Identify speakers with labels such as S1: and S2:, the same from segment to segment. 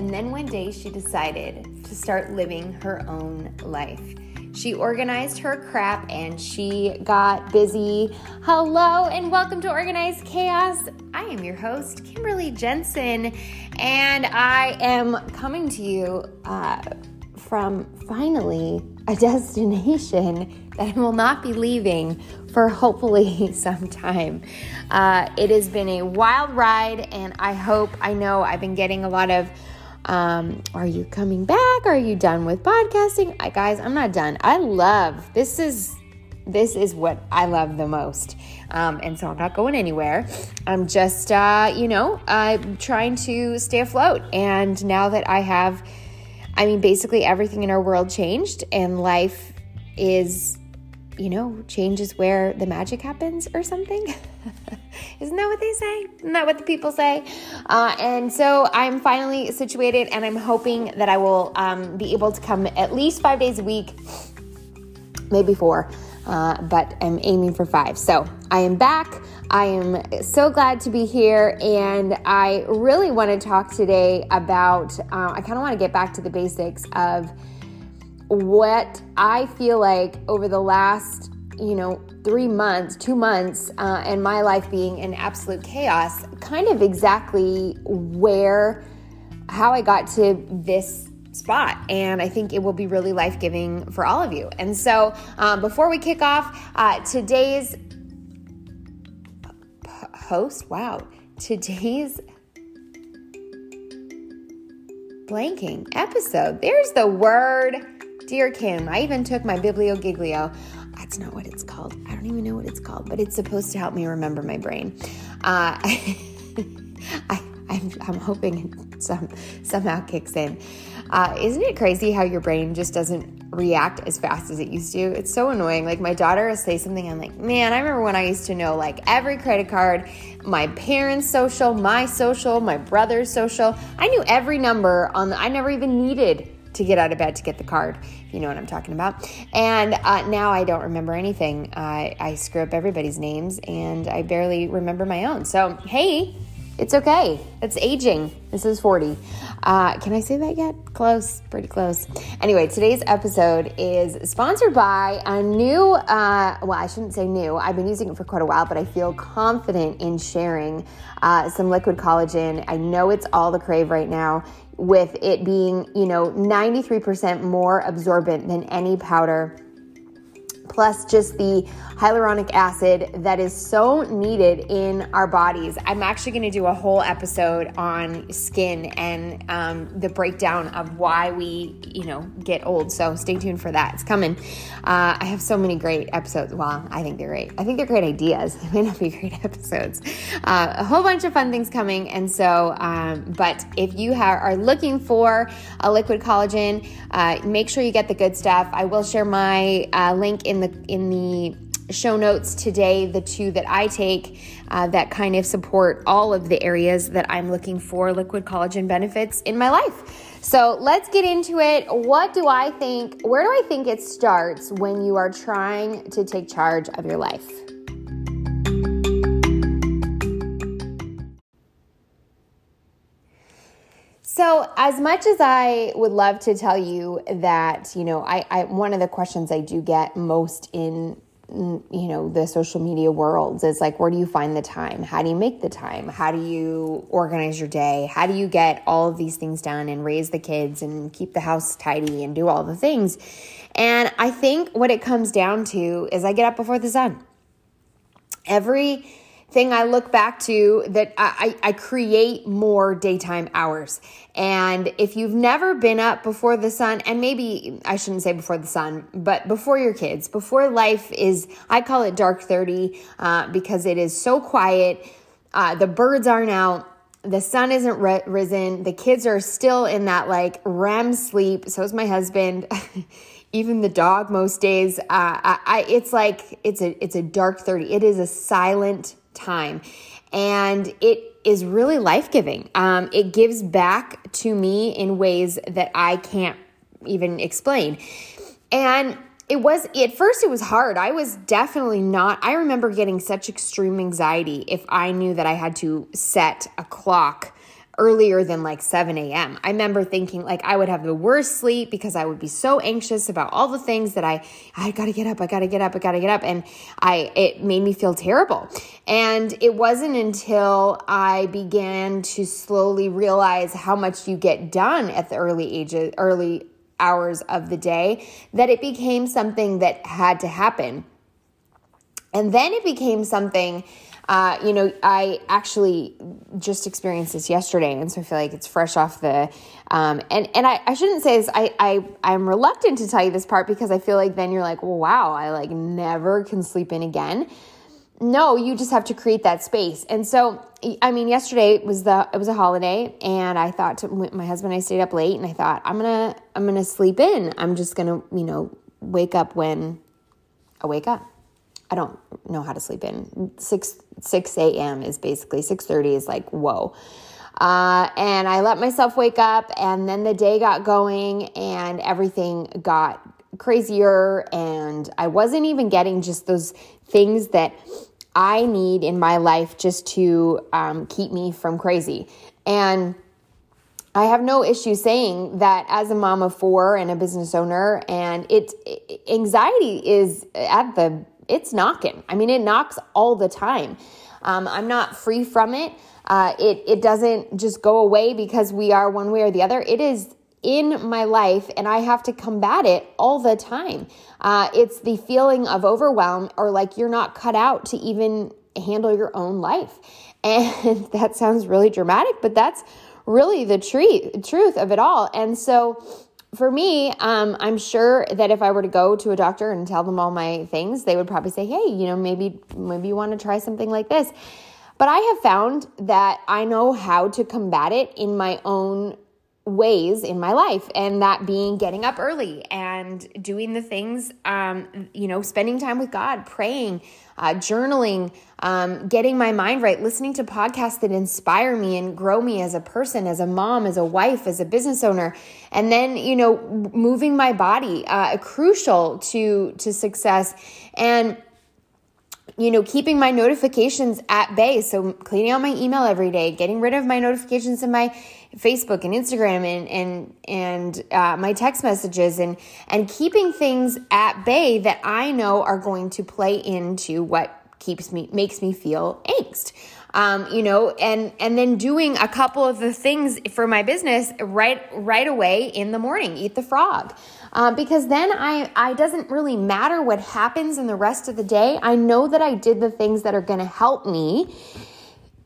S1: and then one day she decided to start living her own life. She organized her crap and she got busy. Hello and welcome to Organized Chaos. I am your host, Kimberly Jensen, and I am coming to you uh, from finally a destination that I will not be leaving for hopefully some time. Uh, it has been a wild ride, and I hope, I know I've been getting a lot of. Um, are you coming back? Are you done with podcasting? I, guys, I'm not done. I love this is this is what I love the most. Um, and so I'm not going anywhere. I'm just, uh, you know, uh, trying to stay afloat. And now that I have, I mean, basically everything in our world changed and life is you know, change is where the magic happens or something. Isn't that what they say? Isn't that what the people say? Uh, and so I'm finally situated, and I'm hoping that I will um, be able to come at least five days a week, maybe four, uh, but I'm aiming for five. So I am back. I am so glad to be here, and I really want to talk today about. Uh, I kind of want to get back to the basics of what I feel like over the last, you know, three months, two months, uh, and my life being in absolute chaos, kind of exactly where, how I got to this spot. And I think it will be really life giving for all of you. And so, um, before we kick off, uh, today's host, wow, today's blanking episode. There's the word Dear Kim, I even took my Bibliogiglio. That's not what it's called. I don't even know what it's called, but it's supposed to help me remember my brain. Uh, I, I'm, I'm, hoping it some, somehow kicks in. Uh, isn't it crazy how your brain just doesn't react as fast as it used to? It's so annoying. Like my daughter will say something, I'm like, man, I remember when I used to know like every credit card, my parents' social, my social, my brother's social. I knew every number on the, I never even needed to get out of bed to get the card, you know what I'm talking about. And uh, now I don't remember anything. I, I screw up everybody's names and I barely remember my own. So, hey, it's okay. It's aging. This is 40. Uh, can I say that yet? Close, pretty close. Anyway, today's episode is sponsored by a new, uh, well, I shouldn't say new. I've been using it for quite a while, but I feel confident in sharing uh, some liquid collagen. I know it's all the crave right now with it being, you know, 93% more absorbent than any powder plus just the hyaluronic acid that is so needed in our bodies. I'm actually going to do a whole episode on skin and um, the breakdown of why we, you know, get old. So stay tuned for that. It's coming. Uh, I have so many great episodes. Well, I think they're great. I think they're great ideas. They may not be great episodes. Uh, a whole bunch of fun things coming. And so, um, but if you ha- are looking for a liquid collagen, uh, make sure you get the good stuff. I will share my uh, link in the in the show notes today the two that I take uh, that kind of support all of the areas that I'm looking for liquid collagen benefits in my life. So let's get into it. What do I think? Where do I think it starts when you are trying to take charge of your life? So, as much as I would love to tell you that, you know, I, I one of the questions I do get most in mm, you know the social media worlds is like where do you find the time? How do you make the time? How do you organize your day? How do you get all of these things done and raise the kids and keep the house tidy and do all the things? And i think what it comes down to is i get up before the sun. Every thing I look back to that I, I, create more daytime hours. And if you've never been up before the sun, and maybe I shouldn't say before the sun, but before your kids, before life is, I call it dark 30 uh, because it is so quiet. Uh, the birds aren't out. The sun isn't ri- risen. The kids are still in that like REM sleep. So is my husband. even the dog most days uh, I, I, it's like it's a it's a dark 30 it is a silent time. And it is really life giving. Um, it gives back to me in ways that I can't even explain. And it was at first it was hard. I was definitely not. I remember getting such extreme anxiety if I knew that I had to set a clock earlier than like 7 a.m. I remember thinking like I would have the worst sleep because I would be so anxious about all the things that I I got to get up, I got to get up, I got to get up and I it made me feel terrible. And it wasn't until I began to slowly realize how much you get done at the early ages early hours of the day that it became something that had to happen. And then it became something uh, you know, I actually just experienced this yesterday, and so I feel like it's fresh off the. Um, and and I, I shouldn't say this. I I I'm reluctant to tell you this part because I feel like then you're like, well, wow, I like never can sleep in again. No, you just have to create that space. And so, I mean, yesterday was the it was a holiday, and I thought to my husband, and I stayed up late, and I thought I'm gonna I'm gonna sleep in. I'm just gonna you know wake up when I wake up. I don't know how to sleep in. 6 6 a.m. is basically 6:30 is like whoa. Uh, and I let myself wake up, and then the day got going, and everything got crazier. And I wasn't even getting just those things that I need in my life just to um, keep me from crazy. And I have no issue saying that as a mom of four and a business owner, and it anxiety is at the it's knocking. I mean, it knocks all the time. Um, I'm not free from it. Uh, it it doesn't just go away because we are one way or the other. It is in my life, and I have to combat it all the time. Uh, it's the feeling of overwhelm or like you're not cut out to even handle your own life. And that sounds really dramatic, but that's really the truth truth of it all. And so for me, um, I'm sure that if I were to go to a doctor and tell them all my things, they would probably say, "Hey, you know, maybe maybe you want to try something like this." But I have found that I know how to combat it in my own ways in my life and that being getting up early and doing the things um, you know spending time with god praying uh, journaling um, getting my mind right listening to podcasts that inspire me and grow me as a person as a mom as a wife as a business owner. And then you know moving my body uh, crucial to to success. And you know, keeping my notifications at bay. So cleaning out my email every day, getting rid of my notifications in my Facebook and Instagram and and and uh, my text messages, and and keeping things at bay that I know are going to play into what keeps me makes me feel angst um, you know, and and then doing a couple of the things for my business right right away in the morning. Eat the frog. Um, because then I, I doesn't really matter what happens in the rest of the day. I know that I did the things that are going to help me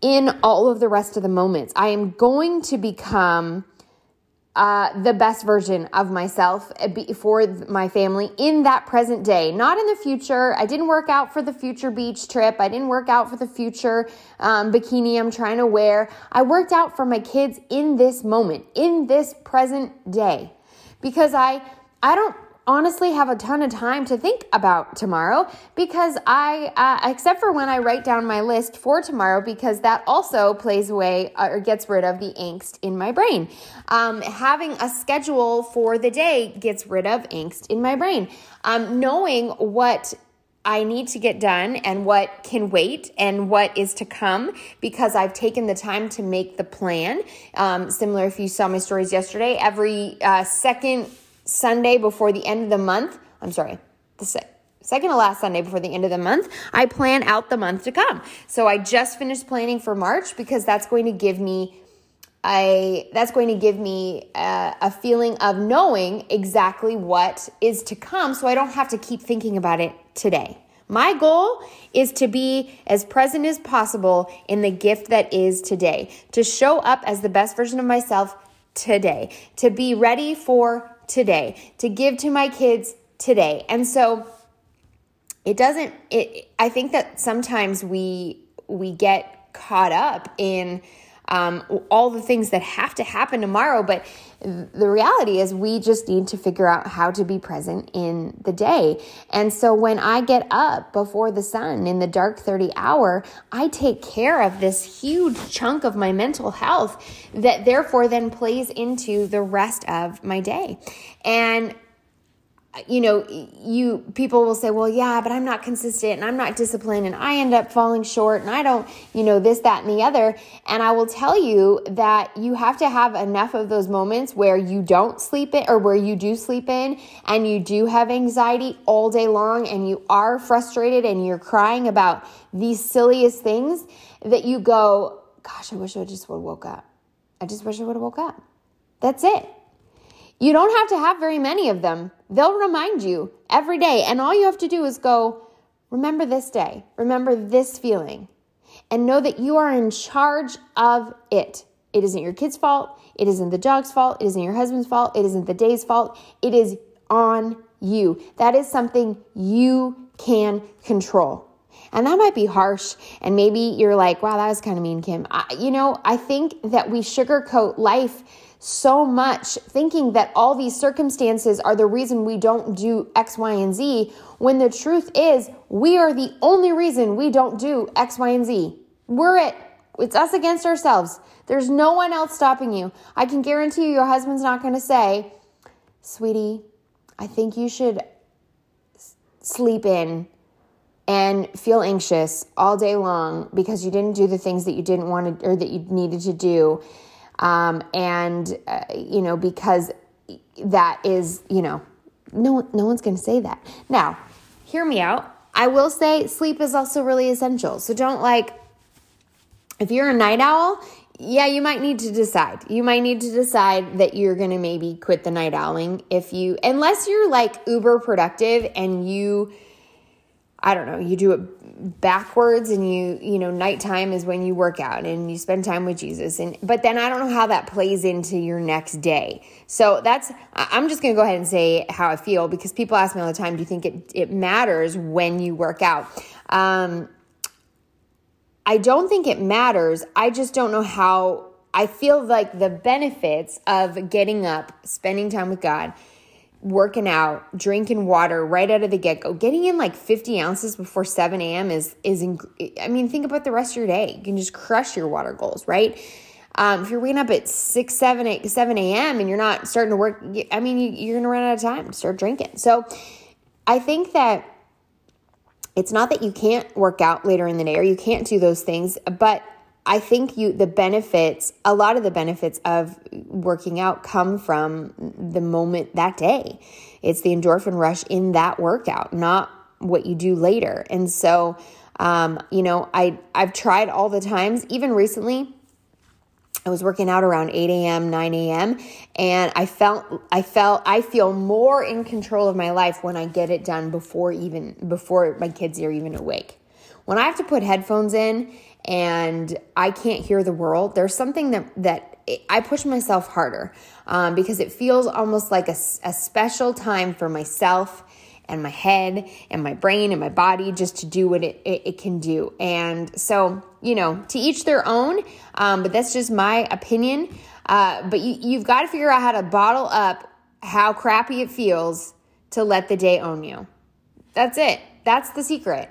S1: in all of the rest of the moments. I am going to become uh, the best version of myself uh, for my family in that present day, not in the future. I didn't work out for the future beach trip. I didn't work out for the future um, bikini I'm trying to wear. I worked out for my kids in this moment, in this present day, because I I don't honestly have a ton of time to think about tomorrow because I, uh, except for when I write down my list for tomorrow, because that also plays away uh, or gets rid of the angst in my brain. Um, having a schedule for the day gets rid of angst in my brain. Um, knowing what I need to get done and what can wait and what is to come because I've taken the time to make the plan. Um, similar, if you saw my stories yesterday, every uh, second Sunday before the end of the month, I'm sorry, the se- second to last Sunday before the end of the month, I plan out the month to come. So I just finished planning for March because that's going to give me I that's going to give me a, a feeling of knowing exactly what is to come so I don't have to keep thinking about it today. My goal is to be as present as possible in the gift that is today, to show up as the best version of myself today, to be ready for today, to give to my kids today. And so it doesn't it I think that sometimes we we get caught up in um, all the things that have to happen tomorrow. But the reality is, we just need to figure out how to be present in the day. And so when I get up before the sun in the dark 30 hour, I take care of this huge chunk of my mental health that therefore then plays into the rest of my day. And you know, you people will say, well, yeah, but I'm not consistent and I'm not disciplined and I end up falling short and I don't, you know, this, that, and the other. And I will tell you that you have to have enough of those moments where you don't sleep in or where you do sleep in and you do have anxiety all day long and you are frustrated and you're crying about these silliest things that you go, gosh, I wish I just would have woke up. I just wish I would have woke up. That's it. You don't have to have very many of them. They'll remind you every day. And all you have to do is go, remember this day, remember this feeling, and know that you are in charge of it. It isn't your kid's fault. It isn't the dog's fault. It isn't your husband's fault. It isn't the day's fault. It is on you. That is something you can control. And that might be harsh. And maybe you're like, wow, that was kind of mean, Kim. I, you know, I think that we sugarcoat life so much thinking that all these circumstances are the reason we don't do X, Y, and Z, when the truth is we are the only reason we don't do X, Y, and Z. We're it. It's us against ourselves. There's no one else stopping you. I can guarantee you, your husband's not going to say, Sweetie, I think you should sleep in and feel anxious all day long because you didn't do the things that you didn't want to or that you needed to do um, and, uh, you know, because that is, you know, no, no one's going to say that. Now, hear me out. I will say sleep is also really essential. So don't like, if you're a night owl, yeah, you might need to decide. You might need to decide that you're going to maybe quit the night owling if you, unless you're like uber productive and you, I don't know, you do it backwards and you, you know, nighttime is when you work out and you spend time with Jesus. And, but then I don't know how that plays into your next day. So that's, I'm just going to go ahead and say how I feel because people ask me all the time, do you think it, it matters when you work out? Um, I don't think it matters. I just don't know how I feel like the benefits of getting up, spending time with God, working out, drinking water right out of the get go, getting in like 50 ounces before 7 a.m. is, is, I mean, think about the rest of your day. You can just crush your water goals, right? Um, if you're waking up at 6, 7, 8, 7 a.m. and you're not starting to work, I mean, you, are going to run out of time to start drinking. So I think that it's not that you can't work out later in the day or you can't do those things, but I think you the benefits, a lot of the benefits of working out come from the moment that day. It's the endorphin rush in that workout, not what you do later. And so, um, you know, I I've tried all the times, even recently. I was working out around 8 a.m., 9 a.m., and I felt I felt I feel more in control of my life when I get it done before even before my kids are even awake. When I have to put headphones in and I can't hear the world, there's something that that I push myself harder um, because it feels almost like a, a special time for myself and my head and my brain and my body just to do what it, it, it can do. And so, you know, to each their own, um, but that's just my opinion. Uh, but you, you've got to figure out how to bottle up how crappy it feels to let the day own you. That's it. That's the secret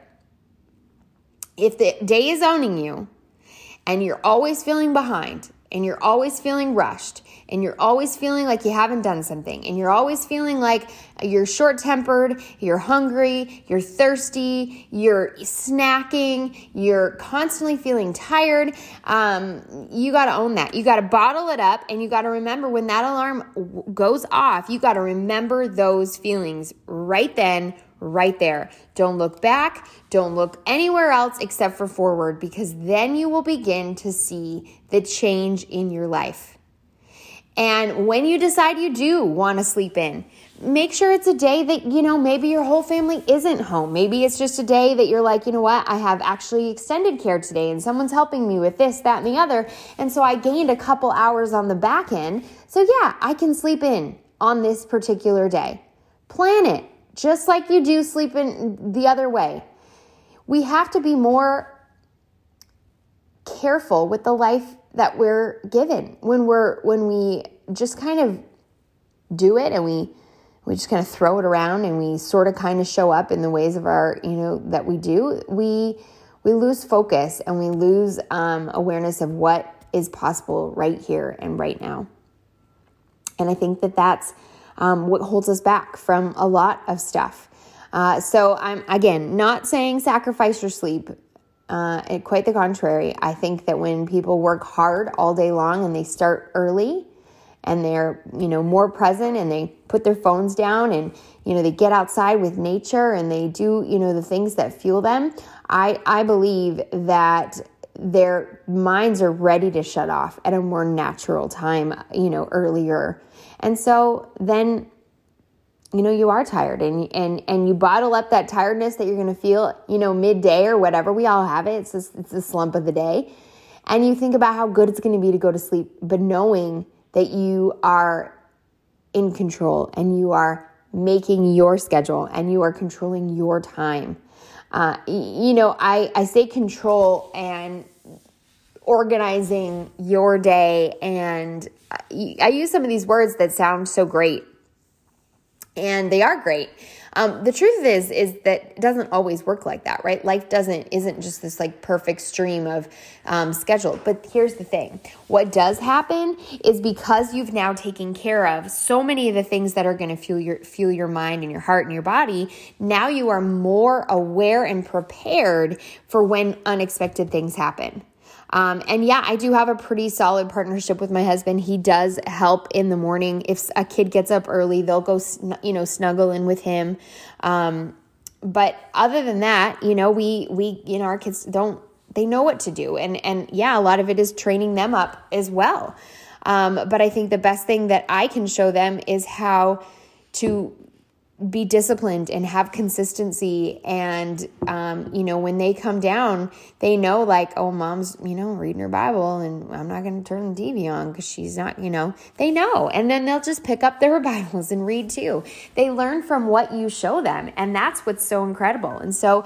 S1: if the day is owning you and you're always feeling behind and you're always feeling rushed and you're always feeling like you haven't done something and you're always feeling like you're short tempered, you're hungry, you're thirsty, you're snacking, you're constantly feeling tired, um, you got to own that. You got to bottle it up and you got to remember when that alarm goes off, you got to remember those feelings right then, right there. Don't look back. Don't look anywhere else except for forward because then you will begin to see the change in your life. And when you decide you do want to sleep in, make sure it's a day that, you know, maybe your whole family isn't home. Maybe it's just a day that you're like, you know what, I have actually extended care today and someone's helping me with this, that, and the other. And so I gained a couple hours on the back end. So yeah, I can sleep in on this particular day. Plan it just like you do sleeping the other way. We have to be more careful with the life that we're given when we're when we just kind of do it and we we just kind of throw it around and we sort of kind of show up in the ways of our you know that we do we we lose focus and we lose um, awareness of what is possible right here and right now and i think that that's um, what holds us back from a lot of stuff. Uh, so I'm again not saying sacrifice your sleep. Uh, quite the contrary. I think that when people work hard all day long and they start early, and they're you know more present and they put their phones down and you know they get outside with nature and they do you know the things that fuel them i i believe that their minds are ready to shut off at a more natural time you know earlier and so then you know you are tired and and and you bottle up that tiredness that you're going to feel you know midday or whatever we all have it it's this, it's the slump of the day and you think about how good it's going to be to go to sleep but knowing that you are in control and you are making your schedule and you are controlling your time. Uh, you know, I, I say control and organizing your day, and I use some of these words that sound so great, and they are great. Um, the truth is, is that it doesn't always work like that, right? Life doesn't isn't just this like perfect stream of um, schedule. But here's the thing: what does happen is because you've now taken care of so many of the things that are going to fuel your fuel your mind and your heart and your body. Now you are more aware and prepared for when unexpected things happen. Um, and yeah, I do have a pretty solid partnership with my husband. He does help in the morning. If a kid gets up early, they'll go, you know, snuggle in with him. Um, but other than that, you know, we we you know our kids don't they know what to do, and and yeah, a lot of it is training them up as well. Um, but I think the best thing that I can show them is how to be disciplined and have consistency and um, you know when they come down they know like oh mom's you know reading her bible and i'm not going to turn the tv on because she's not you know they know. And then they'll just pick up their bibles and read too. They learn from what you show them and that's what's so incredible. And so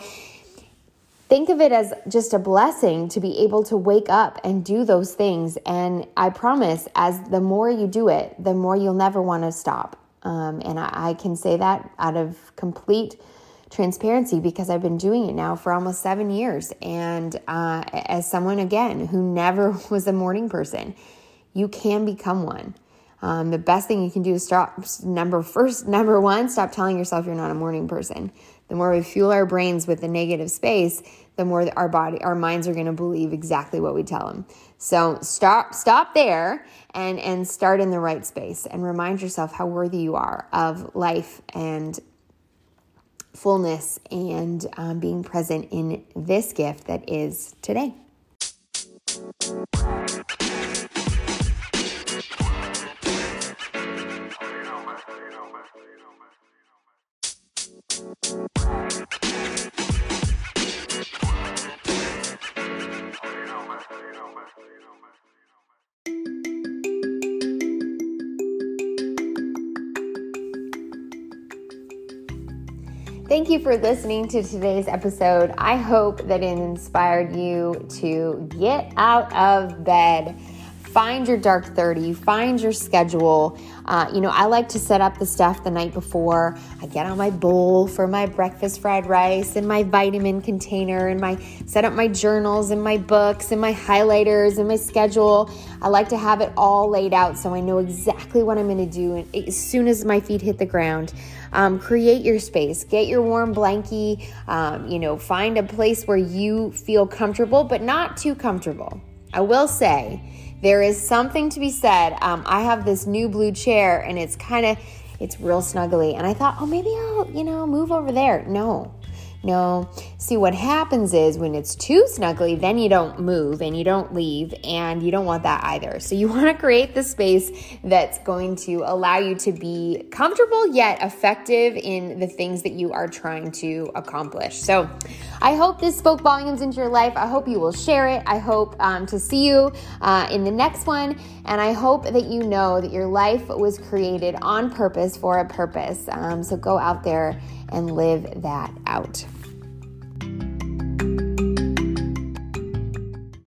S1: think of it as just a blessing to be able to wake up and do those things. And i promise as the more you do it the more you'll never want to stop um, and I, I can say that out of complete transparency because I've been doing it now for almost seven years. And uh, as someone, again, who never was a morning person, you can become one. Um, the best thing you can do is stop number first number one stop telling yourself you're not a morning person the more we fuel our brains with the negative space the more our body our minds are going to believe exactly what we tell them so stop stop there and and start in the right space and remind yourself how worthy you are of life and fullness and um, being present in this gift that is today listening to today's episode. I hope that it inspired you to get out of bed find your dark 30, find your schedule. Uh, you know, I like to set up the stuff the night before. I get on my bowl for my breakfast fried rice and my vitamin container and my set up my journals and my books and my highlighters and my schedule. I like to have it all laid out so I know exactly what I'm going to do as soon as my feet hit the ground. Um, create your space, get your warm blankie, um, you know, find a place where you feel comfortable, but not too comfortable. I will say, there is something to be said. Um, I have this new blue chair and it's kind of, it's real snuggly. And I thought, oh, maybe I'll, you know, move over there. No, no. See, what happens is when it's too snuggly, then you don't move and you don't leave, and you don't want that either. So, you want to create the space that's going to allow you to be comfortable yet effective in the things that you are trying to accomplish. So, I hope this spoke volumes into your life. I hope you will share it. I hope um, to see you uh, in the next one. And I hope that you know that your life was created on purpose for a purpose. Um, so, go out there and live that out.